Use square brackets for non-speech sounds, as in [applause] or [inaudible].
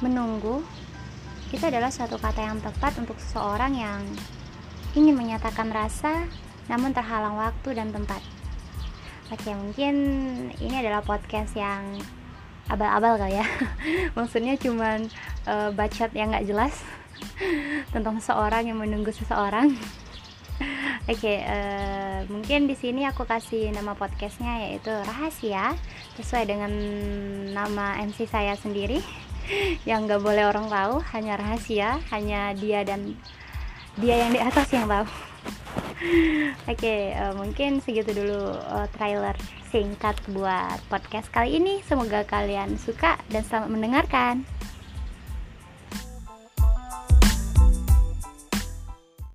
menunggu itu adalah suatu kata yang tepat untuk seseorang yang ingin menyatakan rasa namun terhalang waktu dan tempat. Oke, mungkin ini adalah podcast yang abal-abal kali ya. [laughs] Maksudnya cuman uh, bacot yang nggak jelas [laughs] tentang seseorang yang menunggu seseorang. [laughs] Oke, okay, uh, eh, mungkin di sini aku kasih nama podcastnya yaitu rahasia sesuai dengan nama MC saya sendiri yang nggak boleh orang tahu, hanya rahasia, hanya dia dan dia yang di atas yang tahu. [laughs] Oke, okay, uh, eh, mungkin segitu dulu uh, trailer singkat buat podcast kali ini. Semoga kalian suka dan selamat mendengarkan.